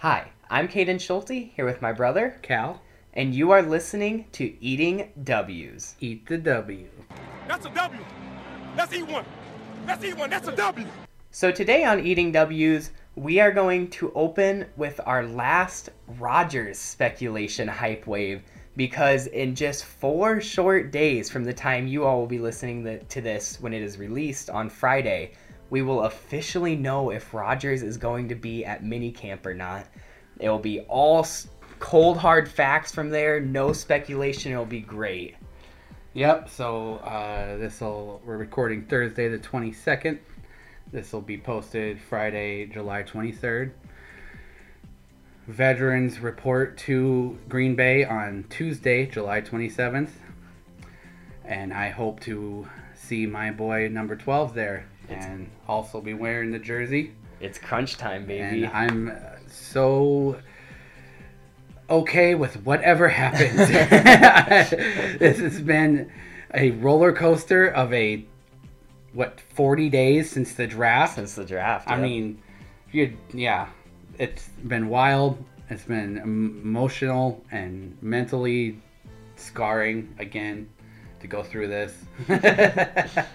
Hi, I'm Caden Schulte here with my brother, Cal, and you are listening to Eating W's. eat the W. That's a W. Let's eat one. Let's eat one. That's a W. So today on Eating W's, we are going to open with our last Rodgers speculation hype wave because in just four short days from the time you all will be listening to this when it is released on Friday, we will officially know if Rodgers is going to be at minicamp or not. It will be all cold hard facts from there, no speculation. It'll be great. Yep. So uh, this will we're recording Thursday the twenty second. This will be posted Friday, July twenty third. Veterans report to Green Bay on Tuesday, July twenty seventh, and I hope to see my boy number twelve there, and also be wearing the jersey. It's crunch time, baby. And I'm uh, so okay with whatever happens. this has been a roller coaster of a what 40 days since the draft. Since the draft. I yep. mean, you yeah, it's been wild. It's been emotional and mentally scarring again to go through this.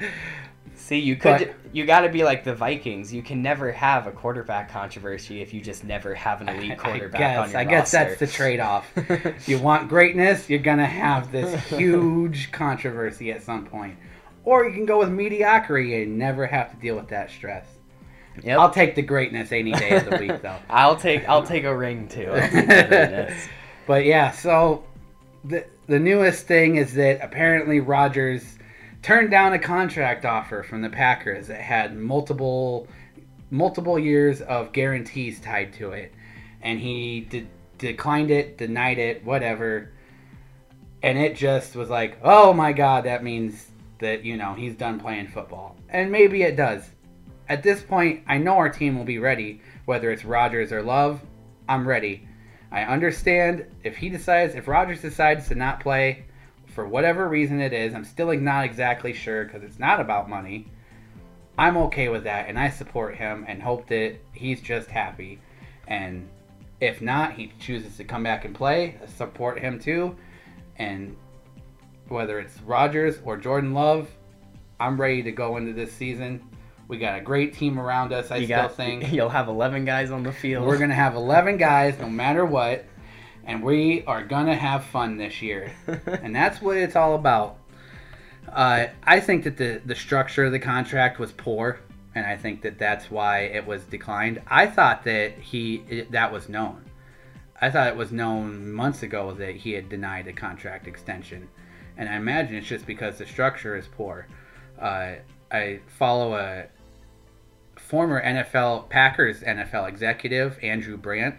See, you could But- you got to be like the Vikings. You can never have a quarterback controversy if you just never have an elite quarterback I on guess, I guess roster. that's the trade-off. you want greatness, you're gonna have this huge controversy at some point, or you can go with mediocrity and never have to deal with that stress. Yep. I'll take the greatness any day of the week, though. I'll take I'll take a ring too. I'll take the greatness. But yeah, so the the newest thing is that apparently Rodgers turned down a contract offer from the Packers that had multiple multiple years of guarantees tied to it, and he de- declined it, denied it, whatever. And it just was like, oh my god, that means that you know he's done playing football, and maybe it does. At this point, I know our team will be ready, whether it's Rodgers or Love. I'm ready. I understand if he decides, if Rodgers decides to not play for whatever reason it is, I'm still like not exactly sure because it's not about money. I'm okay with that and I support him and hope that he's just happy. And if not, he chooses to come back and play, I support him too. And whether it's Rodgers or Jordan Love, I'm ready to go into this season. We got a great team around us, I You still got think. you'll have 11 guys on the field. We're gonna have 11 guys, no matter what, and we are gonna have fun this year, and that's what it's all about. Uh, I think that the the structure of the contract was poor, and I think that that's why it was declined. I thought that he it, that was known. I thought it was known months ago that he had denied a contract extension, and I imagine it's just because the structure is poor. Uh, I follow a former NFL Packers NFL executive Andrew Brandt,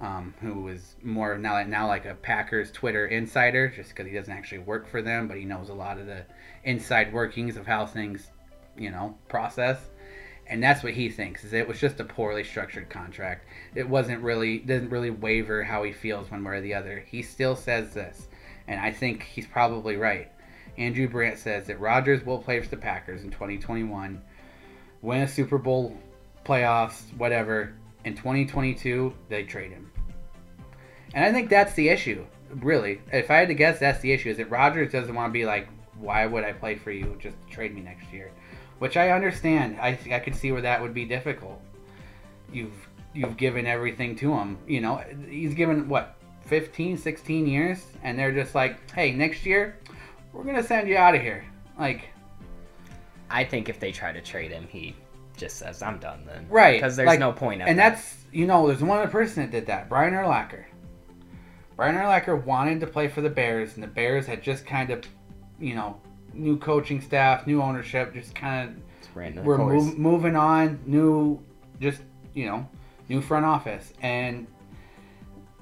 um, who is more now now like a Packers Twitter insider, just because he doesn't actually work for them, but he knows a lot of the inside workings of how things, you know, process. And that's what he thinks is it was just a poorly structured contract. It wasn't really doesn't really waver how he feels one way or the other. He still says this, and I think he's probably right. Andrew Brandt says that Rodgers will play for the Packers in 2021 win a Super Bowl, playoffs, whatever. In 2022, they trade him. And I think that's the issue, really. If I had to guess, that's the issue. Is that Rodgers doesn't want to be like, why would I play for you? Just trade me next year. Which I understand. I, I could see where that would be difficult. You've you've given everything to him. You know, he's given, what, 15, 16 years? And they're just like, hey, next year, we're going to send you out of here. Like, I think if they try to trade him, he just says, "I'm done." Then, Right. Because there's like- no point. And that. that's you know, there's one other person that did that. Brian Urlacher. Brian Urlacher wanted to play for the Bears, and the Bears had just kind of, you know, new coaching staff, new ownership, just kind of we're moving on, new, just you know, new front office, and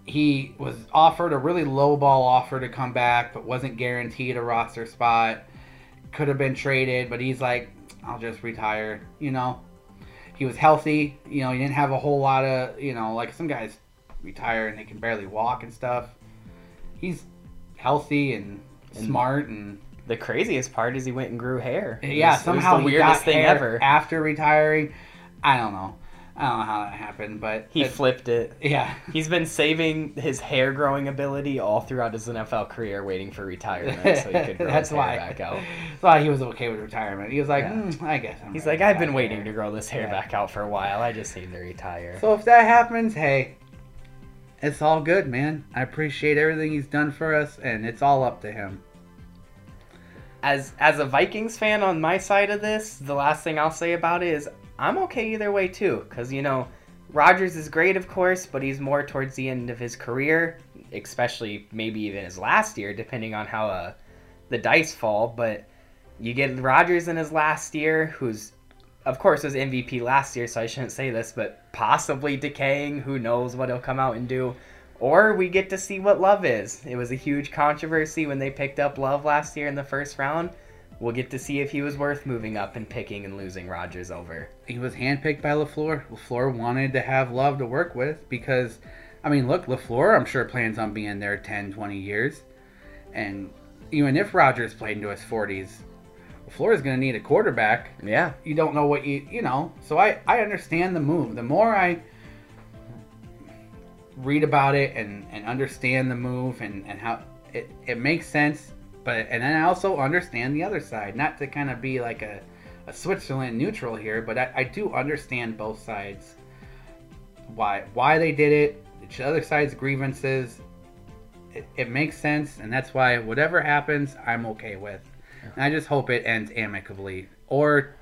he was offered a really low ball offer to come back, but wasn't guaranteed a roster spot. Could have been traded, but he's like, I'll just retire. You know, he was healthy. You know, he didn't have a whole lot of, you know, like some guys retire and they can barely walk and stuff. He's healthy and, And- smart and The craziest part is he went and grew hair. It yeah, was- somehow the he weirdest thing hair ever. after retiring. I don't know. I don't know how that happened, but He flipped it. yeah. He's been saving his hair growing ability all throughout his NFL career, waiting for retirement so he could grow That's his hair back out. That's why he was okay with retirement. He was like, Yeah. "Hmm, I guess. I'm He's like, I've been retire." waiting to grow this hair Yeah. back out for a while. I just need to retire. So if that happens, hey, it's all good, man. I appreciate everything he's done for us, and it's all up to him. as as a Vikings fan on my side of this, the last thing I'll say about it is I'm okay either way too, because you know Rodgers is great, of course, but he's more towards the end of his career, especially maybe even his last year, depending on how uh, the dice fall. But you get Rodgers in his last year, who's of course was MVP last year, so I shouldn't say this, but possibly decaying. Who knows what he'll come out and do. Or we get to see what Love is. It was a huge controversy when they picked up Love last year in the first round. We'll get to see if he was worth moving up and picking and losing Rodgers over. He was handpicked by LaFleur. LaFleur wanted to have Love to work with because, I mean, look, LaFleur, I'm sure, plans on being there 10, 20 years. And even if Rodgers played into his 40s, Is going to need a quarterback. Yeah. you don't know what you you know so i i understand the move. The more i read about it and and understand the move and and how it it makes sense but and then i also understand the other side. Not to kind of be like a a switzerland neutral here but i, I do understand both sides. Why why they did it the other side's grievances. It, it makes sense and that's why whatever happens i'm okay with I just hope it ends amicably, or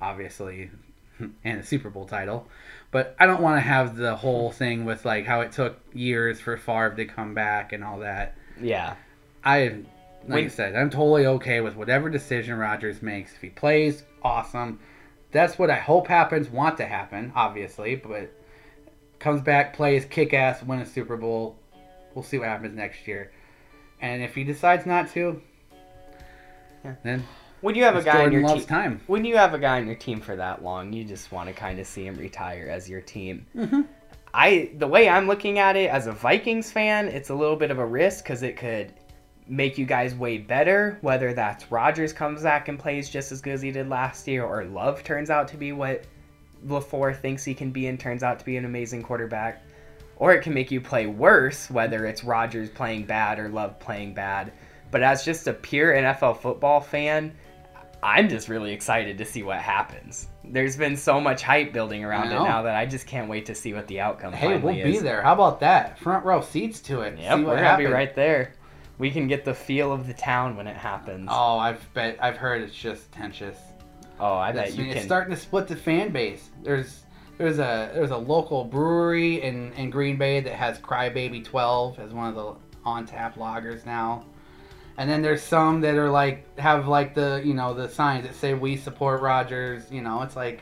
obviously, and a Super Bowl title. But I don't want to have the whole thing with like how it took years for Favre to come back and all that. Yeah. I, like I said, I'm totally okay with whatever decision Rodgers makes. If he plays, awesome. That's what I hope happens. Want to happen, obviously, but comes back, plays, kick ass, win a Super Bowl. We'll see what happens next year. And if he decides not to, Yeah. then When you have a guy on Jordan your Love's team, time. when you have a guy on your team for that long, you just want to kind of see him retire as your team. Mhm. I the way I'm looking at it as a Vikings fan, it's a little bit of a risk because it could make you guys way better. Whether that's Rodgers comes back and plays just as good as he did last year, or Love turns out to be what LaFleur thinks he can be and turns out to be an amazing quarterback. Or it can make you play worse, whether it's Rodgers playing bad or Love playing bad. But as just a pure NFL football fan, I'm just really excited to see what happens. There's been so much hype building around it now that I just can't wait to see what the outcome Hey, we'll be is. there. How about that? Front row seats to it. Yep, See we're gonna happens. be right there. We can get the feel of the town when it happens. Oh, I've bet I've heard it's just tensious. Oh, I bet It's, you it's can. starting to split the fan base. There's there's a there's a local brewery in, in Green Bay that has Crybaby 12 as one of the on tap lagers now. And then there's some that are like have like the you know the signs that say we support Rodgers. You know, it's like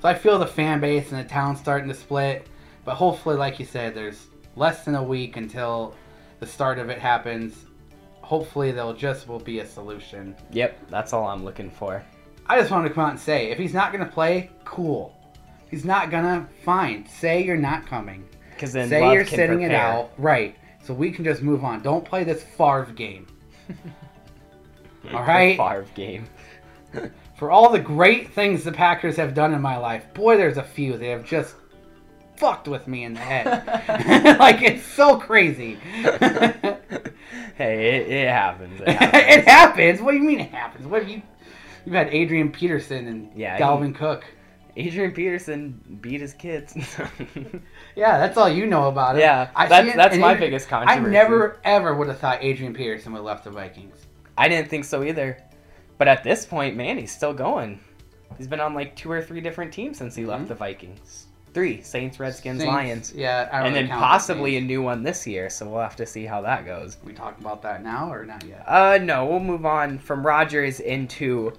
so I feel the fan base and the town starting to split. But hopefully, like you said, there's less than a week until the start of it happens. Hopefully, there'll just will be a solution. Yep, that's all I'm looking for. I just want to come out and say, if he's not gonna play, cool. If he's not gonna, fine. Say you're not coming. Because then say Love you're can sitting it out, right? So we can just move on. Don't play this Favre game. All right. Favre game. For all the great things the Packers have done in my life, boy, there's a few they have just fucked with me in the head. like it's so crazy. hey, it, it happens. It it happens. happens. What do you mean it happens? What have you? You've had Adrian Peterson and Yeah, Dalvin Cook. Adrian Peterson beat his kids. Yeah, that's all you know about it. Yeah, I that's- it, that's my biggest I never ever would have thought Adrian Peterson would have left the Vikings. I didn't think so either. But at this point, man, he's still going. He's been on like two or three different teams since he left Mhm. the Vikings. Three Saints, Redskins, Saints, Lions, Yeah, and really then possibly a new one this year. So we'll have to see how that goes. We talk about that now or not yet? Uh, no, we'll move on from Rodgers into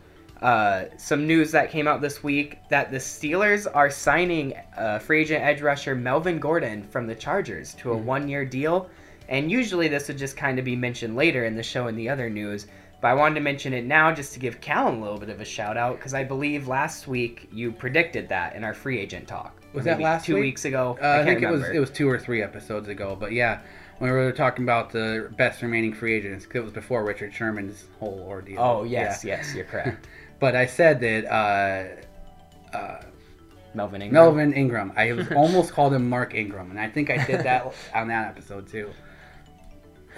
uh, some news that came out this week that the Steelers are signing uh, free agent edge rusher Melvin Gordon from the Chargers to a Mhm. one-year deal. And usually this would just kind of be mentioned later in the show and the other news. But I wanted to mention it now just to give Callan a little bit of a shout out because I believe last week you predicted that in our free agent talk. Was that last two week? weeks ago? Uh, I, can't think it was it was two or three episodes ago, but yeah, when we were talking about the best remaining free agents, 'cause it was before Richard Sherman's whole ordeal. Oh yes, Yeah. yes, you're correct. But I said that uh, uh, Melvin Ingram. Melvin Ingram. I was almost called him Mark Ingram, and I think I did that on that episode too.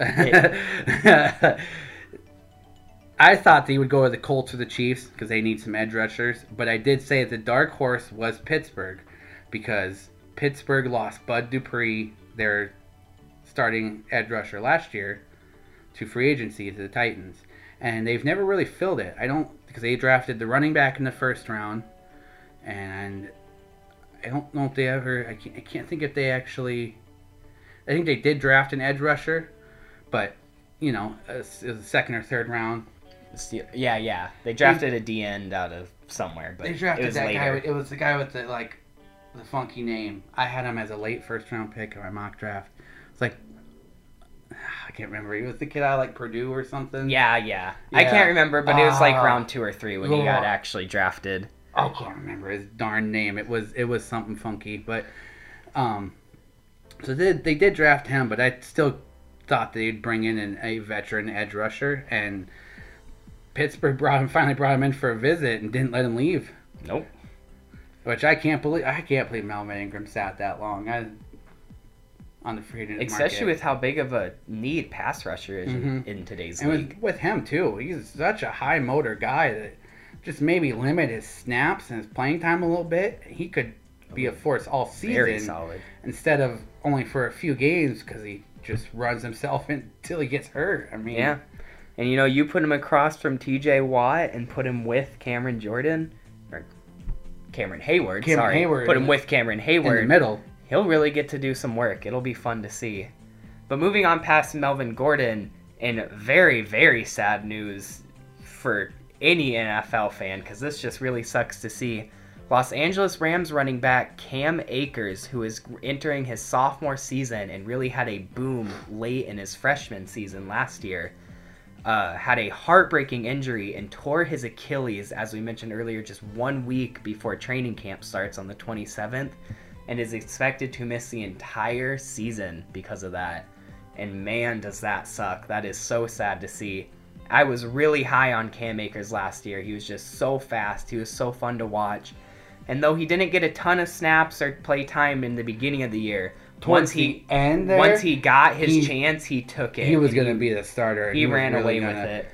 I thought they would go with the Colts or the Chiefs because they need some edge rushers, but I did say that the dark horse was Pittsburgh because Pittsburgh lost Bud Dupree, their starting edge rusher last year, to free agency to the Titans, and they've never really filled it. I don't because they drafted the running back in the first round, and I don't know if they ever. I can't, I can't think if they actually. I think they did draft an edge rusher, but you know, it was a second or third round. Yeah, yeah. They drafted a D end out of somewhere, but They drafted it was that later. guy. with- It was the guy with the like the funky name. I had him as a late first round pick in my mock draft. It's like I can't remember. He was the kid out of, like Purdue or something. Yeah, yeah. I can't remember, but it was like Ah. round two or three when he got actually drafted. I can't remember his darn name. It was it was something funky, but um, so they they did draft him, but I still thought they'd bring in an, a veteran edge rusher, and Pittsburgh brought him finally brought him in for a visit and didn't let him leave, Nope. which I can't believe. I can't believe Melvin Ingram sat that long. I on the free agent Especially market. with how big of a need pass rusher is in, Mhm. in today's and league. with, with him too. He's such a high motor guy that just maybe limit his snaps and his playing time a little bit. He could be a force all Very season solid. instead of only for a few games because he just runs himself until he gets hurt. I mean, Yeah. And you know, you put him across from TJ Watt and put him with Cameron Jordan or Cameron Heyward, Cameron sorry. Heyward put him with Cameron Heyward in the middle. He'll really get to do some work. It'll be fun to see. But moving on past Melvin Gordon, in very, very sad news for any NFL fan, because this just really sucks to see. Los Angeles Rams running back Cam Akers, who is entering his sophomore season and really had a boom late in his freshman season last year, uh, had a heartbreaking injury and tore his Achilles, as we mentioned earlier, just one week before training camp starts on the 27th, and is expected to miss the entire season because of that. And man, does that suck. That is so sad to see. I was really high on Cam Akers last year. He was just so fast. He was so fun to watch. And though he didn't get a ton of snaps or play time in the beginning of the year, Towards once he the once he got his he- chance, he took it. he was going to be the starter. and he, ran really away gonna- with it.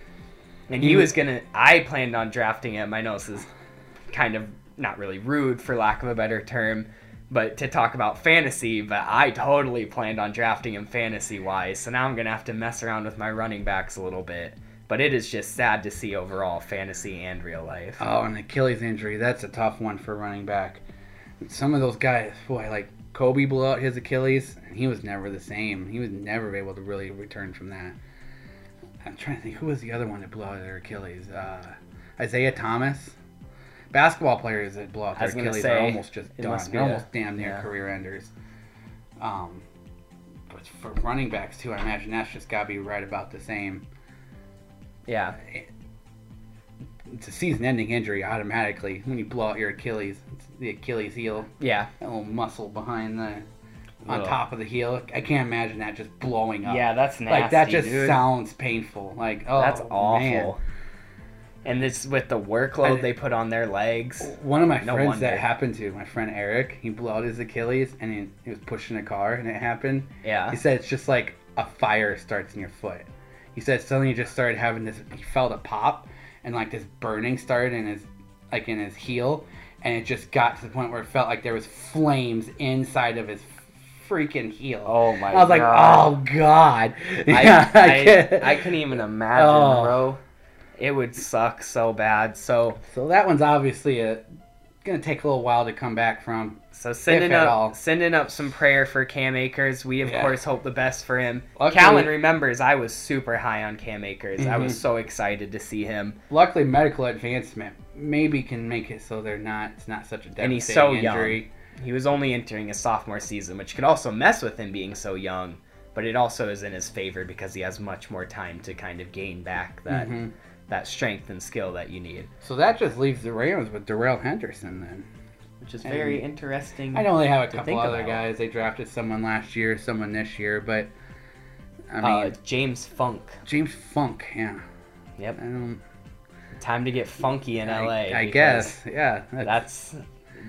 And he he, was- was gonna. I planned on drafting him. I know this is kind of not really rude, for lack of a better term, but to talk about fantasy. But I totally planned on drafting him fantasy wise. So now I'm gonna have to mess around with my running backs a little bit. But it is just sad to see overall, fantasy and real life. Oh, an Achilles injury. That's a tough one for running back. Some of those guys, boy, like Kobe blew out his Achilles, and he was never the same. He was never able to really return from that. I'm trying to think who was the other one that blew out their Achilles. Uh, Isaiah Thomas. Basketball players that blow out their Achilles say, are almost just done. They're a- almost damn near yeah. career enders. Um, but for running backs too, I imagine that's just got to be right about the same. Yeah, It's a season-ending injury automatically when you blow out your Achilles. It's the Achilles heel. yeah, that little muscle behind the on Ugh. top of the heel. I can't imagine that just blowing up. yeah. That's nasty. like that just dude. sounds painful. Like oh, That's awful. man. And this with the workload I- they put on their legs. One of my No friends wonder. that happened to my friend Eric. He blew out his Achilles and he, he was pushing a car and it happened. Yeah. He said it's just like a fire starts in your foot. He said suddenly he just started having this. He felt a pop and like this burning started in his like in his heel, and it just got to the point where it felt like there was flames inside of his freaking heel. Oh my I was like, oh god. I, Yeah, I, can't- I couldn't even imagine, Oh. bro. It would suck so bad. So, So that one's obviously a gonna take a little while to come back from. so sending up, all. sending up some prayer for Cam Akers. We of Yeah. course hope the best for him. Luckily- Callan remembers I was super high on Cam Akers. I was Mhm. so excited to see him, Luckily, medical advancement maybe can make it so they're not. It's not such a devastating and he's so injury. young. He was only entering his sophomore season, which could also mess with him being so young. But it also is in his favor because he has much more time to kind of gain back that Mhm. That strength and skill that you need, So that just leaves the Rams with Darrell Henderson then. which is And- very interesting. I know they have a to couple think other about. guys. They drafted someone last year, someone this year, but I mean uh, James Funk. James Funk, yeah. Yep. I don't. Time to get funky in I, LA. I because guess, yeah. That's, that's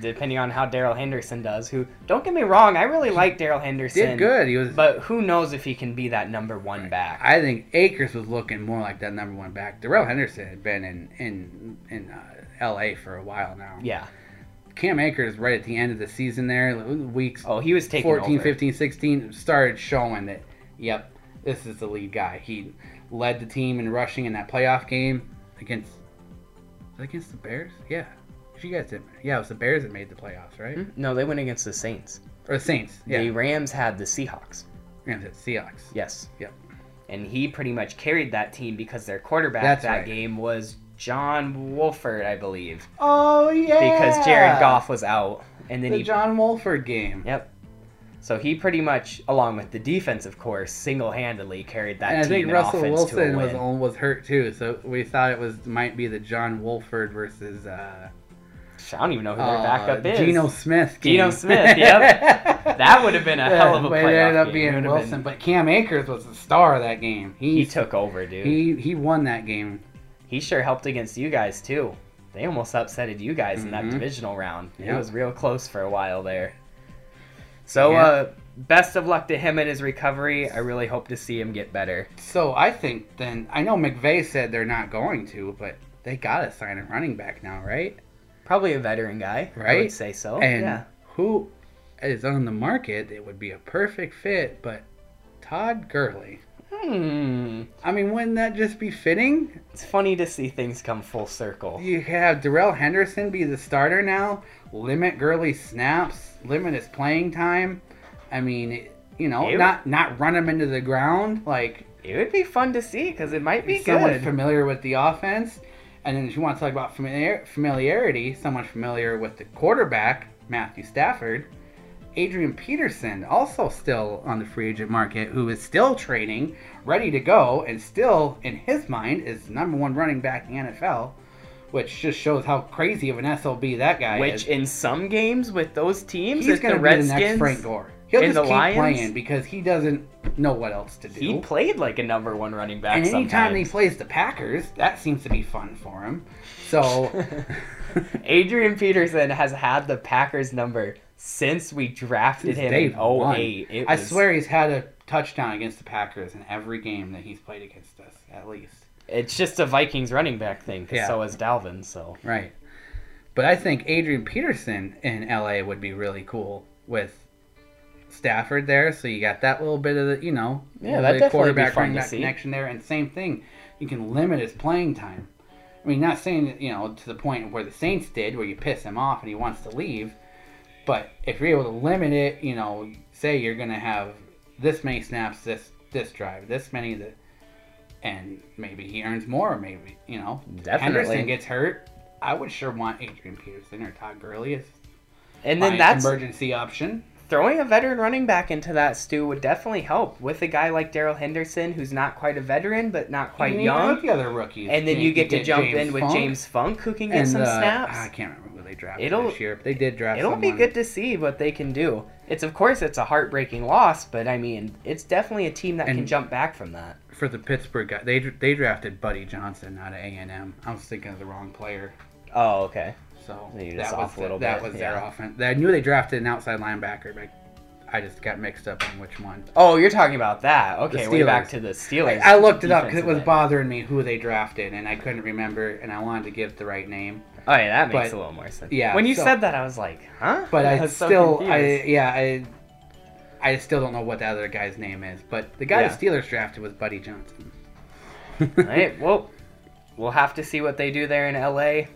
depending on how Darrell Henderson does. Who, don't get me wrong, I really like Darrell Henderson. Did good. He was. But who knows if he can be that number one back? I think Akers was looking more like that number one back. Darrell Henderson had been in in in uh, L.A. for a while now. yeah. Cam Akers right at the end of the season there, weeks Oh, he was taking 14, over. 15, 16, started showing that, yep, this is the lead guy. He led the team in rushing in that playoff game against against the Bears. Yeah, you guys didn't. Yeah, it was the Bears that made the playoffs, right? Hmm? No, they went against the Saints. Or the Saints. Yeah, The Rams had the Seahawks. Rams at Seahawks. Yes. Yep. And he pretty much carried that team because their quarterback That's that right. game was John Wolford, I believe. Oh yeah. Because Jared Goff was out. And then the he John Wolford game. Yep. So he pretty much, along with the defense, of course, single-handedly carried that And I think and Russell offense to a Wilson was was hurt too, so we thought it was might be the John Wolford versus uh, I don't even know who their uh, backup is. Geno Smith. Geno. Smith, yep. That would have been a hell of a but it ended up game. Being Wilson, been- but Cam Akers was the star of that game. He He took over, dude. He, he won that game. He sure helped against you guys too. They almost upsetted you guys in that Mhm. divisional round. It was real close for a while there. So, Yeah. uh, best of luck to him in his recovery. I really hope to see him get better. So I think then I know McVay said they're not going to, but they gotta sign a running back now, right? Probably a veteran guy, I Right? would say so. and yeah. who is on the market? It would be a perfect fit, but Todd Gurley. Hmm. I mean, wouldn't that just be fitting? It's funny to see things come full circle. You have Darrell Henderson be the starter now. Limit Gurley's snaps. Limit his playing time. I mean, you know, Ew. not not run him into the ground like It would be fun to see because it might be someone good. familiar with the offense. And then if you want to talk about familiar, familiarity, someone familiar with the quarterback, Matthew Stafford, Adrian Peterson, also still on the free agent market, who is still training, ready to go, and still, in his mind, is number one running back in the NFL, which just shows how crazy of an SLB that guy Which is. Which in some games with those teams, He's going to be the Redskins, next Frank Gore. He'll and just the keep Lions, playing because he doesn't know what else to do. he played like a number one running back. And anytime he plays the Packers, that seems to be fun for him. So, Adrian Peterson has had the Packers number since we drafted Since him in 08. It I was- swear he's had a touchdown against the Packers in every game that he's played against us, at least. it's just a Vikings running back thing. 'cause Yeah. So is Dalvin. So Right. But I think Adrian Peterson in LA would be really cool with Stafford there. So you got that little bit of the, you know, Yeah, that'd definitely be quarterback fun running to back see. connection there. And same thing, you can limit his playing time. I mean, not saying that, you know, to the point where the Saints did, where you piss him off and he wants to leave. But if you're able to limit it, you know, say you're going to have this many snaps this this drive, this many that, and maybe he earns more, maybe you know, Definitely. Henderson gets hurt. I would sure want Adrian Peterson or Todd Gurley as and my then that's emergency option. Throwing a veteran running back into that stew would definitely help with a guy like Darrell Henderson, who's not quite a veteran but not quite And you young. the other rookies, And then you get to jump James in with Funk James Funk, who can get and, some uh, snaps. I can't remember who they drafted It'll- this year. But they did draft. It'll be good to see what they can do. It's of course it's a heartbreaking loss, but I mean it's definitely a team that can jump back from that. for the Pittsburgh guy. They they drafted Buddy Johnson out of A and M. I was thinking of the wrong player. Oh, okay. So that was the- that bit, was their offense. I knew they drafted an outside linebacker, but I just got mixed up on which one. Oh, you're talking about that. Okay, way back to the Steelers. I looked it up because it was bothering me who they drafted, and I couldn't remember, and I wanted to give the right name. Oh yeah, that makes but- a little more sense. yeah, When you so- said that, I was like, huh? But I, so still, I yeah, I, I still don't know what the other guy's name is. But the guy Yeah. the Steelers drafted was Buddy Johnson. Alright, well, we'll have to see what they do there in LA.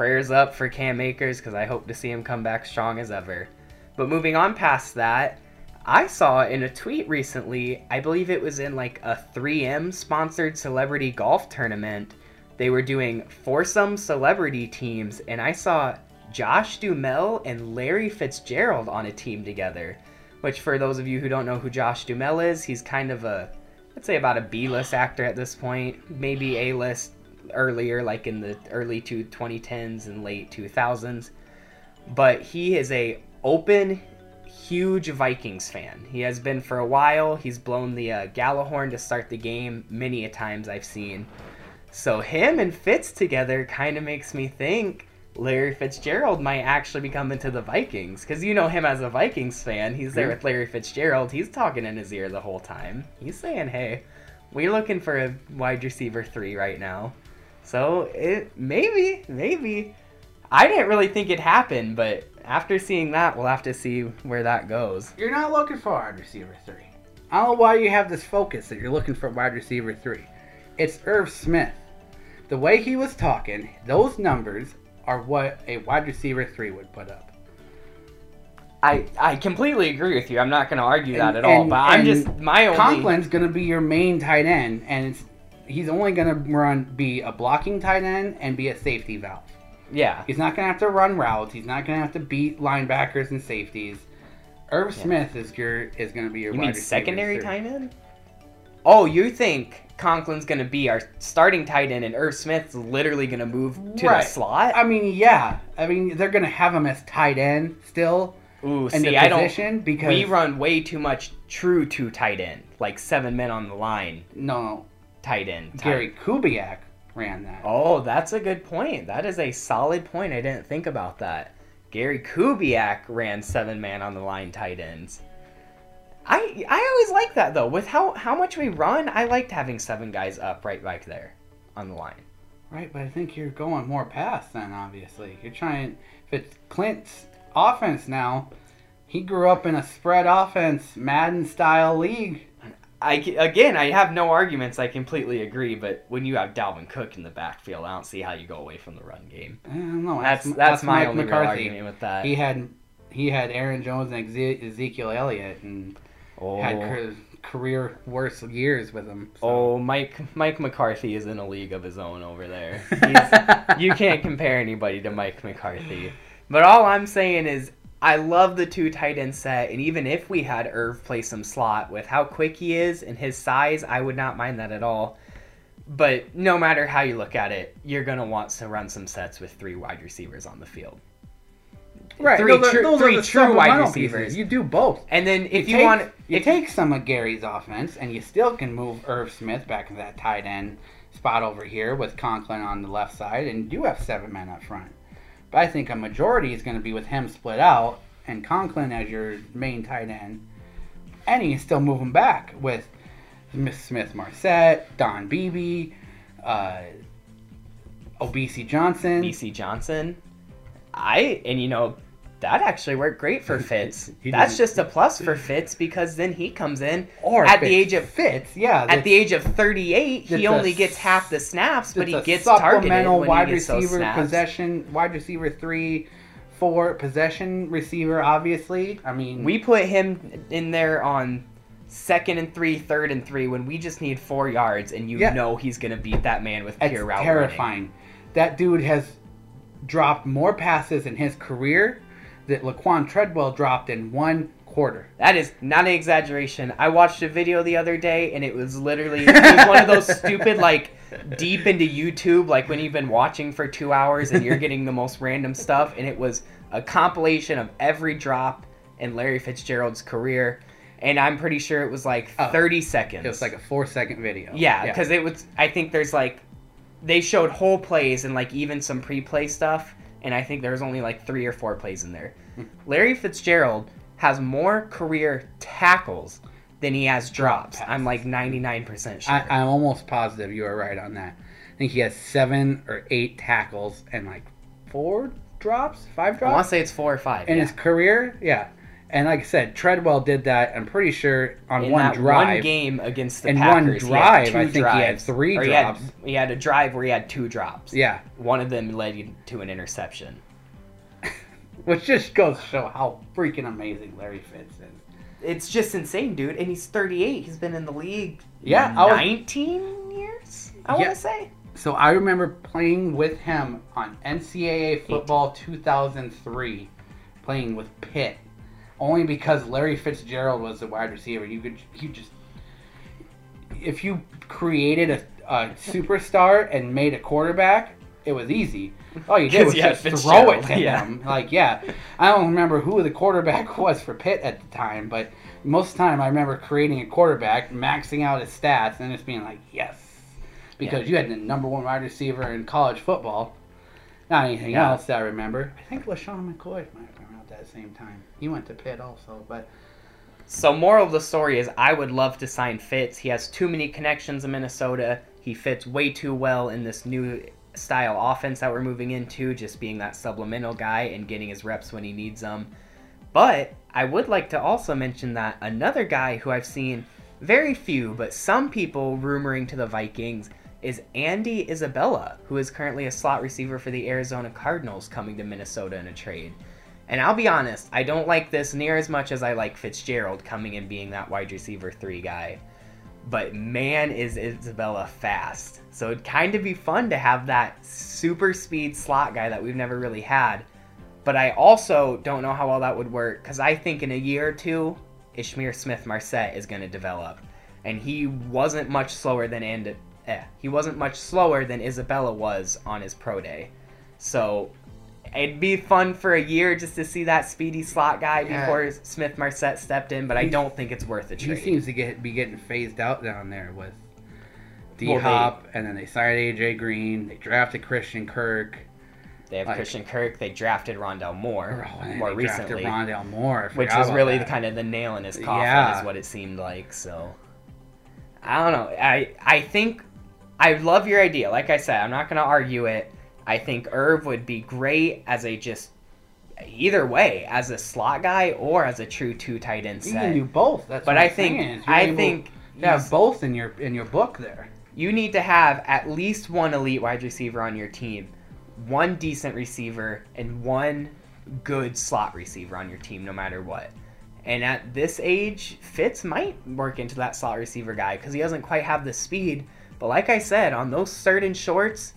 Prayers up for Cam Akers because I hope to see him come back strong as ever. But moving on past that, I saw in a tweet recently, I believe it was in like a 3M sponsored celebrity golf tournament. They were doing foursome celebrity teams, and I saw Josh Duhamel and Larry Fitzgerald on a team together. Which, for those of you who don't know who Josh Duhamel is, he's kind of a I'd say about a B-list actor at this point, maybe A-list earlier, like in the early two 2010s and late 2000s. But he is a open, huge Vikings fan. He has been for a while. He's blown the uh, Gjallarhorn to start the game many a times I've seen. So him and Fitz together kind of makes me think Larry Fitzgerald might actually be coming to the Vikings because you know him as a Vikings fan. He's there with Larry Fitzgerald. He's talking in his ear the whole time. He's saying, "Hey, we're looking for a wide receiver three right now." So it maybe, maybe. I didn't really think it happened, but after seeing that, we'll have to see where that goes. You're not looking for wide receiver three. I don't know why you have this focus that you're looking for wide receiver three. It's Irv Smith. The way he was talking, those numbers are what a wide receiver three would put up. I I completely agree with you. I'm not going to argue that And- at all. and- But I'm just my only. Conklin's going to be your main tight end, and it's, he's only going to run be a blocking tight end and be a safety valve. Yeah. He's not going to have to run routes. He's not going to have to beat linebackers and safeties. Irv Smith is your is going to be your. You mean secondary tight end? Oh, you think Conklin's gonna be our starting tight end and Irv Smith's literally gonna move to Right. the slot? I mean, yeah. I mean, they're going to have him as tight end still Ooh, in see, the I don't. because We run way too much true two tight end, like seven men on the line, no. Tight end. tight- Gary Kubiak ran that. Oh, that's a good point. That is a solid point. I didn't think about that. Gary Kubiak ran seven man on the line tight ends. I I always like that though. With how how much we run, I liked having seven guys up right back there on the line. Right, but I think you're going more past then. Obviously, you're trying. If it's Klint's offense now, he grew up in a spread offense, Madden style league. I again, I have no arguments. I completely agree. But when you have Dalvin Cook in the backfield, I don't see how you go away from the run game. Uh, I don't. That's that's my Mike only argument with that. He had he had Aaron Jones and Ezekiel Elliott and oh, had ca- career worst years with him. so. oh, Mike Mike McCarthy is in a league of his own over there. You can't compare anybody to Mike McCarthy. But all I'm saying is, I love the two tight end set, and even if we had Irv play some slot with how quick he is and his size, I would not mind that at all. But no matter how you look at it, you're gonna want to run some sets with three wide receivers on the field. right, three those are- true- those are three the true wide receivers. pieces. You do both. And then if you, take, want, you if take some of Gary's offense, and you still can move Irv Smith back in that tight end spot over here with Conklin on the left side, and you have seven men up front. But I think a majority is going to be with him split out and Conklin as your main tight end, and can still him back with Smith Marsette, Don Beebe, uh, Obese Johnson. Bisi Johnson. I and you know that actually worked great for Fitz. That's just a plus for Fitz because then he comes in Or at the age of fits, yeah. at the age of 38. He only s- gets half the snaps, but he gets targeted supplemental wide he gets those receiver possession, wide receiver three, four possession receiver. Obviously, I mean, We put him in there on second and three, third and three when we just need four yards, and you Yeah. know he's gonna beat that man with pure route running. terrifying. That dude has dropped more passes in his career that Laquon Treadwell dropped in one quarter. That is not an exaggeration. I watched a video the other day, and it was literally it was one of those stupid like deep into YouTube, like when you've been watching for two hours and you're getting the most random stuff, and it was a compilation of every drop in Larry Fitzgerald's career, and I'm pretty sure it was like Oh. 30 seconds. It was like a four second video. yeah, because it was. I think there's like they showed whole plays and like even some pre-play stuff, and I think there was only like three or four plays in there. Larry Fitzgerald has more career tackles than he has drops. I'm like 99% sure. I, I'm almost positive you are right on that. I think he has seven or eight tackles and like four drops, five drops. I want to say it's four or five. in yeah. his career, yeah. And like I said, Treadwell did that. I'm pretty sure on in one drive. one game against the In Packers, had drive, I think he had three Or drops. He had, he had a drive where he had two drops. Yeah, One of them led to an interception. which just goes to show how freaking amazing Larry Fitz is. It's just insane, dude. And he's 38. He's been in the league. Yeah, I was- 19 years. I Yeah. want to say. So I remember playing with him on NCAA football 2003, playing with Pitt, only because Larry Fitzgerald was the wide receiver. You could you just if you created a, a superstar and made a quarterback, it was easy. All you did was had just throw it to yeah. him. Like yeah, I don't remember who the quarterback was for Pitt at the time, but most of the time I remember creating a quarterback, maxing out his stats, and just being like yes because you had the number one wide receiver in college football, Not anything Yeah. else that I remember. I think LeSean McCoy might been around at that same time. He went to Pitt also, but So moral of the story is I would love to sign Fitz. He has too many connections in Minnesota. He fits way too well in this new style offense that we're moving into, just being that subliminal guy and getting his reps when he needs them. But I would like to also mention that another guy who I've seen very few, but some people rumoring to the Vikings is Andy Isabella, who is currently a slot receiver for the Arizona Cardinals coming to Minnesota in a trade. And I'll be honest, I don't like this near as much as I like Fitzgerald coming and being that wide receiver three guy. But man, is Isabella fast. So it'd kind of be fun to have that super speed slot guy that we've never really had. But I also don't know how well that would work because I think in a year or two, Ishmael Smith Marsette is going to develop. And he wasn't much slower than and eh, he wasn't much slower than Isabella was on his pro day. So it'd be fun for a year just to see that speedy slot guy Yeah. before Smith Marsette stepped in, but I don't think it's worth a he seems to get be getting phased out down there with D Well, Hop, and then they signed AJ Green. They drafted Christian Kirk. They have Like- Christian Kirk. They drafted Rondale Moore Oh, more recently, Rondale Moore, which was really that. the kind of the nail in his coffin, Yeah. is what it seemed like. So I don't know. I I think I love your idea. Like I said, I'm not going to argue it. I think Irv would be great as a just either way as a slot guy or as a true two tight end You set. can do both. That's But what I I'm think- I think to have both in your in your book there. you need to have at least one elite wide receiver on your team, one decent receiver, and one good slot receiver on your team, no matter what. And at this age, Fitz might work into that slot receiver guy because he doesn't quite have the speed. But like I said, on those third and shorts,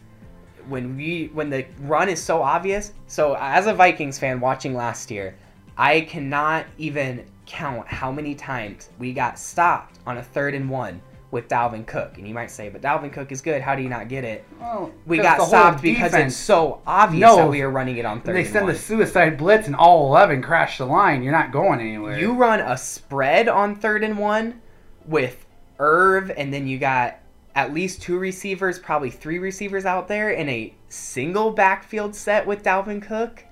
when we when the run is so obvious. So as a Vikings fan watching last year, I cannot even count how many times we got stopped on a third and one with Dalvin Cook. And you might say, but Dalvin Cook is good. How do you not get it? Well, We got stopped because it's so obvious No. that we are running it on third They send the suicide blitz and all eleven crash the line. You're not going anywhere. You run a spread on third and one with Irv, and then you got at least two receivers, probably three receivers out there in a single backfield set with Dalvin Cook.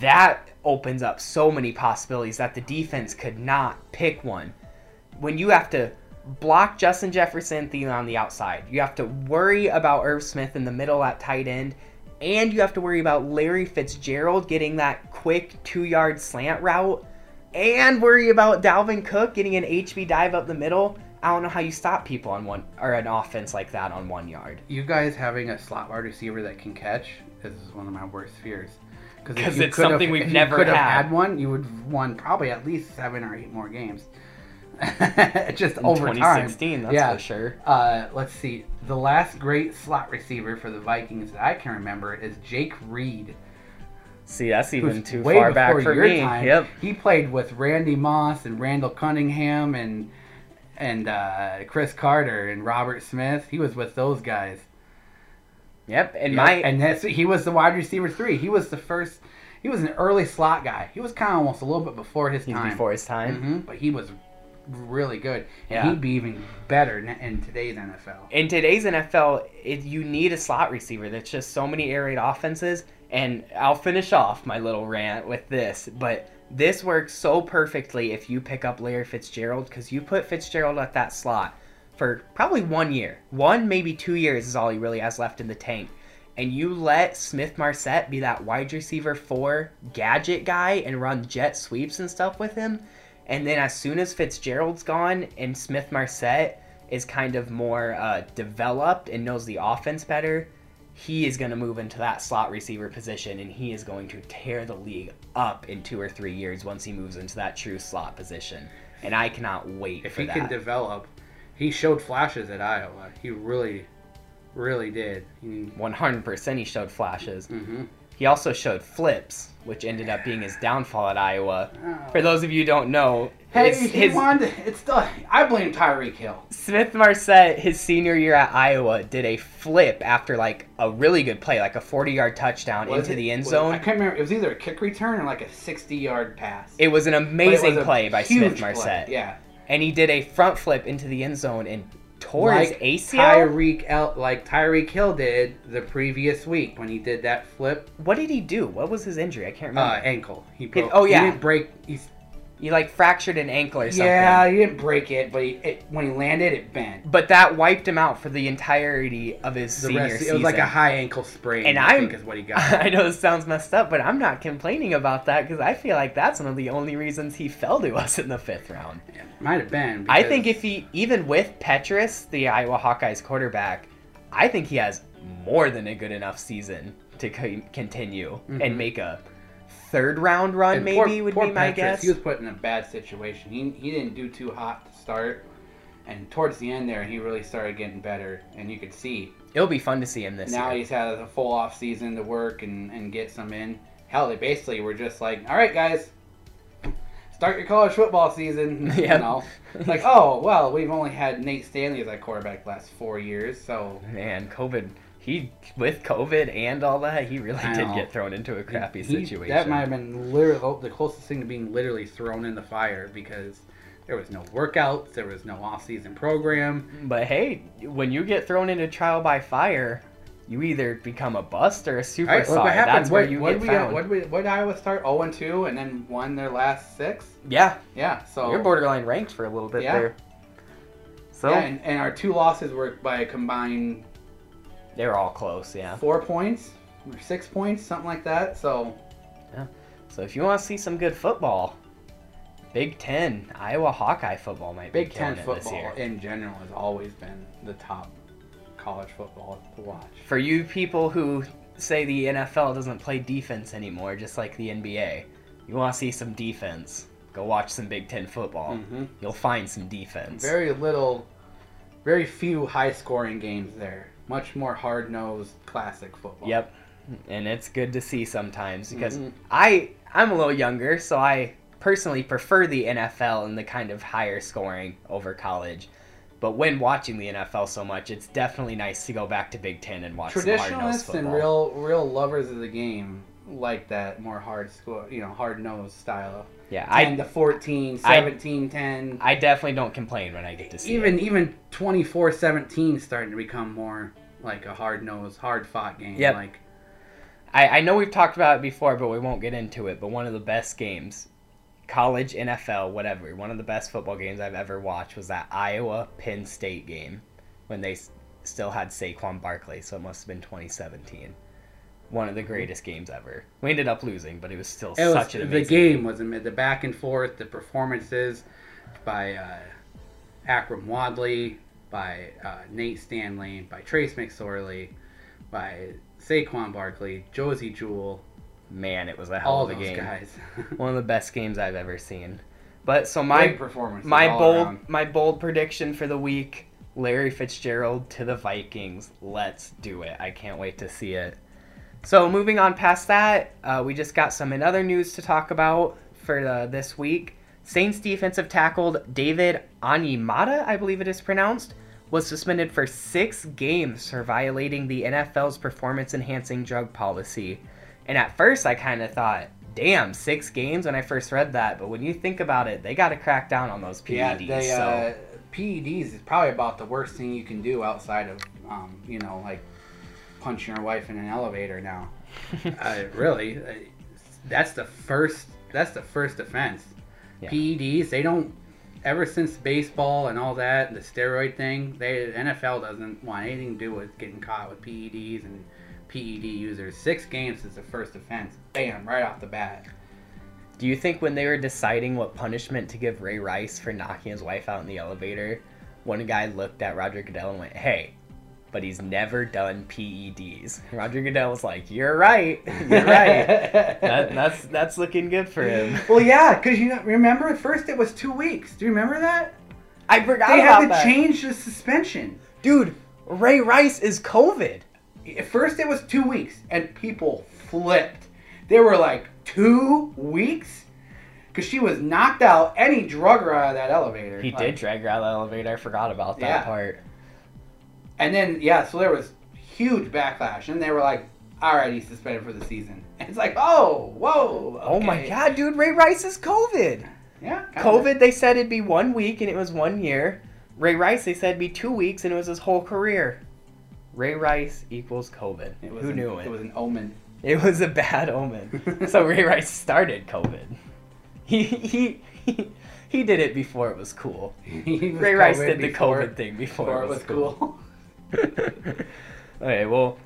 That opens up so many possibilities that the defense could not pick one. When you have to block Justin Jefferson Thielen on the outside, you have to worry about Irv Smith in the middle at tight end, and you have to worry about Larry Fitzgerald getting that quick two yard slant route, and worry about Dalvin Cook getting an HB dive up the middle. I don't know how you stop people on one or an offense like that on one yard. you guys having a slot wide receiver that can catch is one of my worst fears. Because it's something we've if you never could have had. had one, you would have won probably at least seven or eight more games. Just In over time. 2016, that's yeah. for sure. Uh, let's see. The last great slot receiver for the Vikings that I can remember is Jake Reed. See, that's even too far back for your me. time. Yep. He played with Randy Moss and Randall Cunningham and and uh, Cris Carter and Robert Smith. He was with those guys. Yep. And Yeah, my and that's he was the wide receiver three. He was the first. He was an early slot guy. He was kind of almost a little bit before his he's time. before his time. hmm but he was really good, and Yeah. he'd be even better in, in today's NFL. in today's NFL, it, you need a slot receiver. There's just so many air raid offenses. And I'll finish off my little rant with this, but this works so perfectly if you pick up Larry Fitzgerald because you put Fitzgerald at that slot for probably one year. One, maybe two years is all he really has left in the tank. And you let Smith Marsette be that wide receiver four gadget guy and run jet sweeps and stuff with him. And then as soon as Fitzgerald's gone and Smith Marsette is kind of more uh, developed and knows the offense better, he is going to move into that slot receiver position and he is going to tear the league up in two or three years once he moves into that true slot position. And I cannot wait If he that. can develop, he showed flashes at Iowa. He really, really did. 100% he showed flashes. hmm He also showed flips, which ended up being his downfall at Iowa. Oh. For those of you who don't know, Hey, his, he his. It's still. I blame Tyreek Hill. Smith Marsette, his senior year at Iowa, did a flip after like a really good play, like a 40 yard touchdown Was into it- the end zone. I can't remember. It was either a kick return or like a sixty-yard pass. It was an amazing was play by Smith Marsette. Yeah. And he did a front flip into the end zone and tore like his ACL. Tyreek El- like Tyreek Hill did the previous week when he did that flip what did he do? What was his injury? I can't uh, remember. ankle. He broke. oh, yeah. He didn't break. He's, he like fractured an ankle or something. yeah, he didn't break it, but he, it, when he landed, it bent. But that wiped him out for the entirety of his The senior rest, it was like a high ankle sprain. And I think is what he got. I know this sounds messed up, but I'm not complaining about that because I feel like that's one of the only reasons he fell to us in the fifth round. Might have been. I think if he, even with Petras, the Iowa Hawkeyes quarterback, I think he has more than a good enough season to co- continue Mhm. and make a third round run, And maybe poor- would poor be my guess. He was put in a bad situation. He, he didn't do too hot to start, and towards the end there, he really started getting better, and you could see. It'll be fun to see him this now year. he's had a full off season to work and, and get some in. Hell, they basically were just like, all right, guys, start your college football season. Yep. You know, like, oh well, we've only had Nate Stanley as our quarterback the last four years, so Man, COVID. He with COVID and all that, he really I did know. get thrown into a crappy he- situation. That might have been literally oh, the closest thing to being literally thrown in the fire because there was no workouts, there was no off season program. But hey, when you get thrown into trial by fire, you either become a bust or a superstar. Right, look what happened. That's where you what get we, found. What did we, what Iowa start? 0 and 2, and then won their last six. yeah, Yeah, so you're borderline ranked for a little bit Yeah. there. So yeah, and, and our two losses were by a combined they were all close, yeah. four points or six points, something like that. So yeah. So if you want to see some good football, Big Ten Iowa Hawkeye football might Big be Ten killing it this football in general has always been the top college football to watch. For you people who say the NFL doesn't play defense anymore, just like the NBA, you want to see some defense. Go watch some Big Ten football. Mhm. You'll find some defense. Very little, very few high scoring games there. Much more hard nosed classic football. Yep. And it's good to see sometimes because Mhm. I I'm a little younger, so I personally prefer the NFL and the kind of higher scoring over college. But when watching the NFL so much, it's definitely nice to go back to Big Ten and watch Traditionalists football. and real real lovers of the game like that more hard score, you know, hard nosed style. Yeah, 10 I to 14, I- 17, 10. I definitely don't complain when I get to see even it. even 24-17 starting to become more like a hard nosed, hard fought game. Yep. Like I, I know we've talked about it before, but we won't get into it. But one of the best games, college, NFL, whatever, one of the best football games I've ever watched was that Iowa Penn State game when they s- still had Saquon Barkley. So it must have been 2017. One of the greatest games ever. We ended up losing, but it was still it was, such an the amazing game was the back and forth, the performances by uh, Akrum Wadley, by uh, Nate Stanley, by Trace McSorley, by Saquon Barkley, Josey Jewell, Man, it was a hell all of a game. guys. One of the best games I've ever seen. But so my Great performances my bold around. my bold prediction for the week larry fitzgerald to the vikings let's do it i can't wait to see it so moving on past that uh, we just got some other news to talk about for uh, this week. Saints defensive tackle david Onyemata i believe it is pronounced was suspended for six games for violating the nfl's performance enhancing drug policy. And at first i kind of thought damn six games when i first read that but when you think about it they got to crack down on those PEDs Yeah, they, so uh, PEDs is probably about the worst thing you can do outside of, um, you know, like punching your wife in an elevator now. uh, really, uh, that's the first. That's the first offense. Yeah. PEDs, they don't. Ever since baseball and all that, the steroid thing, they NFL doesn't want anything to do with getting caught with PEDs and PED users. Six games is the first offense. Bam, right off the bat. Do you think when they were deciding what punishment to give Ray Rice for knocking his wife out in the elevator, one guy looked at Roger Goodell and went, "Hey, but he's never done PEDs." Roger Goodell was like, "You're right, you're right. that, that's that's looking good for him." Well, yeah, because you know, remember at first it was two weeks. Do you remember that? I forgot They about had to that, change the suspension. dude. Ray Rice is COVID. At first it was two weeks, and people flipped. They were like, two weeks? Because she was knocked out, and he drug her out of that elevator. He Like, did drag her out of the elevator. I forgot about that Yeah. part. And then, yeah, so there was huge backlash, and they were like, all right, he's suspended for the season. And it's like, oh, whoa. Oh my god, dude, Ray Rice is COVID. Yeah. COVID, they said it'd be one week and it was one year. Ray Rice, they said, it'd be two weeks, and it was his whole career. Ray Rice equals COVID. It was Who an, knew it? it? was an omen. It was a bad omen. so Ray Rice started COVID. He he he, he did it before it was cool. Was Ray Rice COVID did the COVID thing before, Before it was cool. okay, well,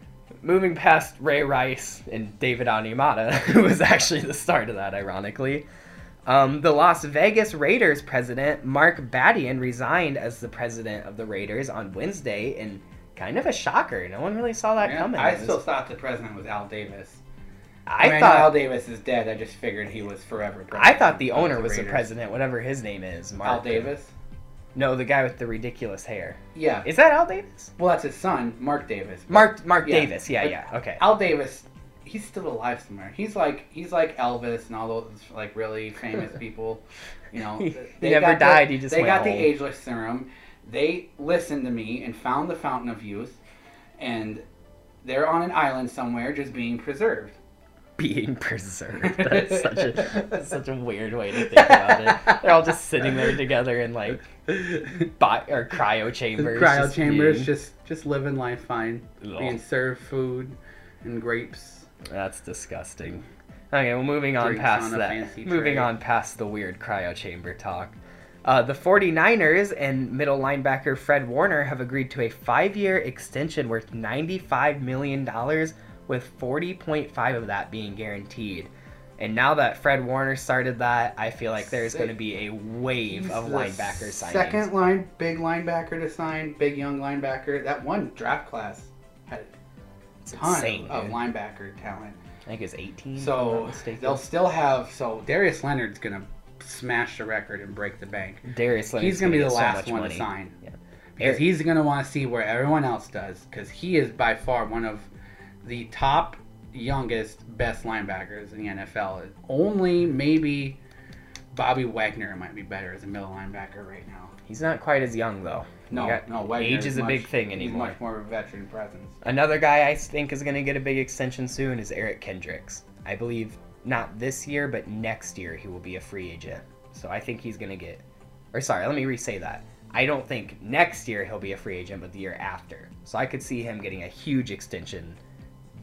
moving past Ray Rice and David Onyemata, who was actually the start of that, ironically. Um, the Las Vegas Raiders president, Marc Badain, resigned as the president of the Raiders on Wednesday in kind of a shocker. No one really saw that Yeah, coming. I still thought the president was Al Davis. I, mean, thought Al Davis is dead. I just figured he was forever. I thought the owner was the president, whatever his name is. Mark. Al Davis. No, the guy with the ridiculous hair. Yeah. Is that Al Davis? Well, that's his son, Mark Davis. Mark Mark Yeah. Davis. Yeah, But yeah. Okay. Al Davis, he's still alive somewhere. He's like he's like Elvis and all those like really famous people. You know, He- they never got the- died, he just they got home. the ageless serum. They listened to me and found the fountain of youth, and they're on an island somewhere just being preserved. being preserved. That's such a such a weird way to think about it. They're all just sitting there together and like bi- or cryo chambers. Cryo just chambers, being- just just living life fine, Ugh. being served food and grapes. That's disgusting. Okay, well, moving on Drinks past on that. Moving tray. on past the weird cryo chamber talk. Uh, the 49ers and middle linebacker Fred Warner have agreed to a five year extension worth $95 million, with 40.5 of that being guaranteed. And now that Fred Warner started that, I feel like there's going to be a wave He's of the linebacker signings. Second line, big linebacker to sign, big young linebacker. That one draft class had a ton insane, of dude. linebacker talent. I think it's 18. if I'm not So they'll still have. So Darius Leonard's gonna smash the record and break the bank. Darius Leonard's he's gonna be the get so last one money. to sign. Yeah. Because Eric- he's gonna want to see where everyone else does. Because he is by far one of the top, youngest, best linebackers in the NFL. Only maybe Bobby Wagner might be better as a middle linebacker right now. He's not quite as young though. No, got- no, Wagner age is a much- big thing anymore. he's anymore. much more of a veteran presence. Another guy I think is going to get a big extension soon is Eric Kendricks. I believe not this year, but next year he will be a free agent. So I think he's going to get. Or sorry, let me re-say that. I don't think next year he'll be a free agent, but the year after. So I could see him getting a huge extension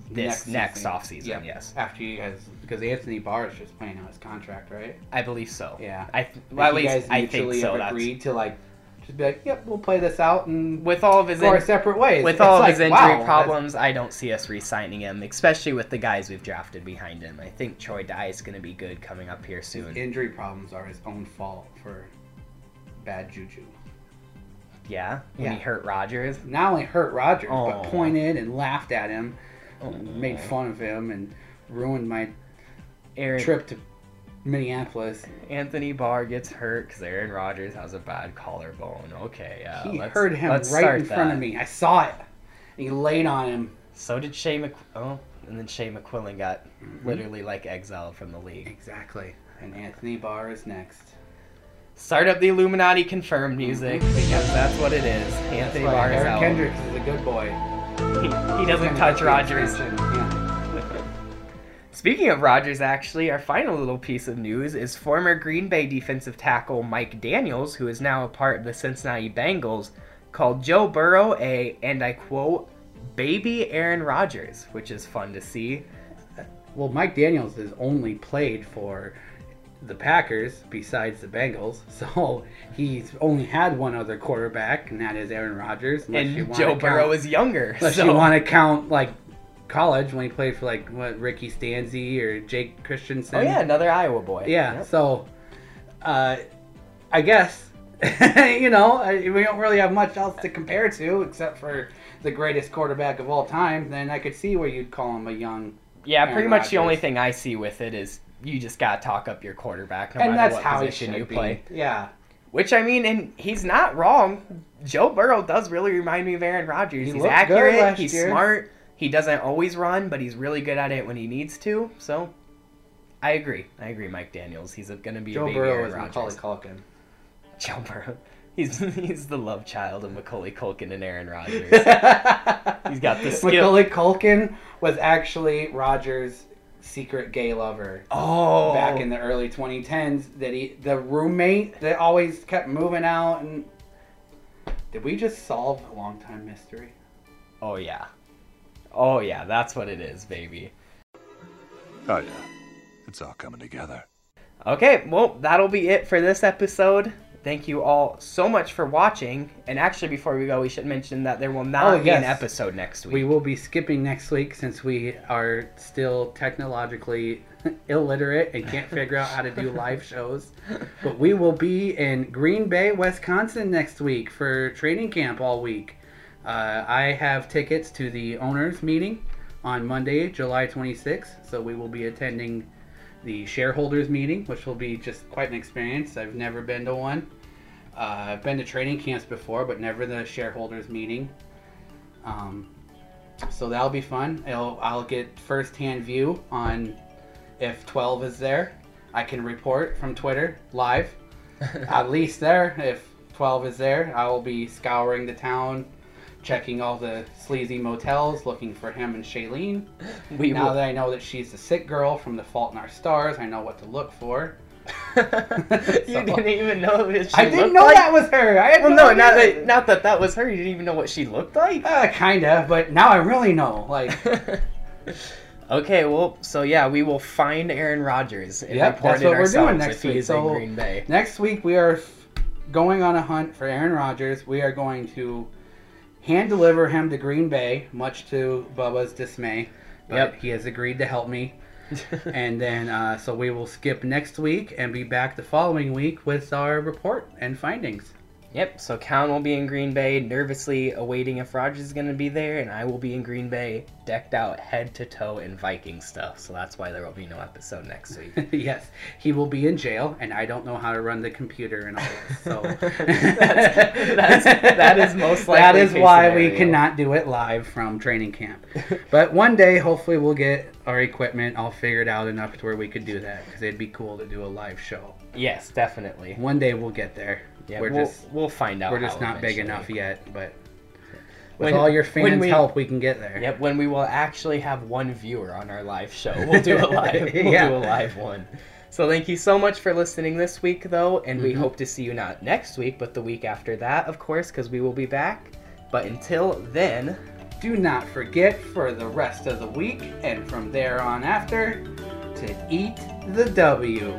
this next, season. offseason. Yeah, Yes, After you guys, because Anthony Barr is just playing out his contract, right? I believe so. Yeah. I th- well, at least guys I think so. have That's agreed to like just be like, yep, we'll play this out and with all of his go our separate ways. with It's all of like, his injury wow, that's- problems, I don't see us re-signing him, especially with the guys we've drafted behind him. I think Troy Dye is going to be good coming up here soon. Injury problems are his own fault for bad juju. Yeah, when Yeah. he hurt Rodgers. Not only hurt Rodgers, Oh. but pointed and laughed at him, made fun of him, and ruined my Aaron trip to Minneapolis. Anthony Barr gets hurt because Aaron Rodgers has a bad collarbone. Okay, yeah. he let's- hurt him right in front of me. I saw it. He laid on him. So did Shea Mc. Oh, and then Shea McClellin got Mm-hmm. literally like exiled from the league. Exactly. And Anthony Barr is next. Start up the Illuminati confirmed music because that's what it is. Anthony Barr is Eric out. Kendricks is a good boy. He, he doesn't touch get the Rodgers. Yeah. Speaking of Rodgers, actually, our final little piece of news is former Green Bay defensive tackle Mike Daniels, who is now a part of the Cincinnati Bengals, called Joe Burrow a, and I quote, baby Aaron Rodgers, which is fun to see. Well, Mike Daniels has only played for the Packers besides the Bengals, so he's only had one other quarterback, and that is Aaron Rodgers. And Joe count- Burrow is younger. Unless so you want to count like college when he played for like what Ricky Stanzi or Jake Christensen. Oh yeah, another Iowa boy. Yeah, Yep. so uh, I guess you know we don't really have much else to compare to except for the greatest quarterback of all time. Then I could see where you'd call him a young, Yeah, Aaron pretty much the only thing I see with it is you just gotta talk up your quarterback no and matter that's what position should you be. play. Yeah, Which I mean, and he's not wrong. Joe Burrow does really remind me of Aaron Rodgers. He he's accurate. He's year. smart. He doesn't always run, but he's really good at it when he needs to. So, I agree. I agree. Mike Daniels. He's going to be a Joe baby Burrow Aaron is Rodgers. Macaulay Culkin. Joe Burrow. He's he's the love child of Macaulay Culkin and Aaron Rodgers. He's got the skill. Macaulay Culkin was actually Rodgers' secret gay lover. oh, back in the early 2010s that he the roommate that always kept moving out and Did we just solve a long time mystery? Oh yeah. Oh yeah, that's what it is, baby. Oh, yeah. It's all coming together. Okay, well, that'll be it for this episode. Thank you all so much for watching. And actually, before we go, we should mention that there will not Oh, be an episode next week. We will be skipping next week since we are still technologically illiterate and can't figure out how to do live shows. But we will be in Green Bay, Wisconsin next week for training camp all week. Uh, I have tickets to the owners meeting on Monday, July 26th. So we will be attending the shareholders meeting, which will be just quite an experience. I've never been to one. Uh, I've been to training camps before, but never the shareholders meeting. Um, so that'll be fun. It'll, I'll get first-hand view on if 12 is there. I can report from Twitter live. At least there, if 12 is there, I will be scouring the town, checking all the sleazy motels, looking for him and Shailene. we now will. that I know that she's the sick girl from The Fault in Our Stars, I know what to look for. you So- didn't even know what she I didn't know like? that was her. I had Well, no, no, not that, not that that was her. You didn't even know what she looked like. Uh, kinda, but now I really know. Like, okay, well, so yeah, we will find Aaron Rodgers and Yep, that's what we're doing next week. So- in Green Bay. next week we are going on a hunt for Aaron Rodgers. We are going to hand deliver him to Green Bay, much to Bubba's dismay. But Yep. he has agreed to help me. and then, uh, so we will skip next week and be back the following week with our report and findings. Yep, so Cal will be in Green Bay, nervously awaiting if Rodgers is going to be there, and I will be in Green Bay, decked out head to toe in Viking stuff. So that's why there will be no episode next week. yes, he will be in jail, and I don't know how to run the computer and all this. So That's- that's- that is most likely is case why we cannot do it live from training camp. But one day, hopefully, we'll get our equipment all figured out enough to where we could do that because it'd be cool to do a live show. yes, definitely. One day we'll get there. Yeah, we're we'll, just we'll find out. we're just not big enough yet, but with When- all your fans' we- help, we can get there. Yep, when we will actually have one viewer on our live show, we'll do a live. We'll Yeah. do a live one. So thank you so much for listening this week, though, and we Mhm. hope to see you not next week, but the week after that, of course, because we will be back. But until then, Do not forget for the rest of the week and from there on after to eat the W.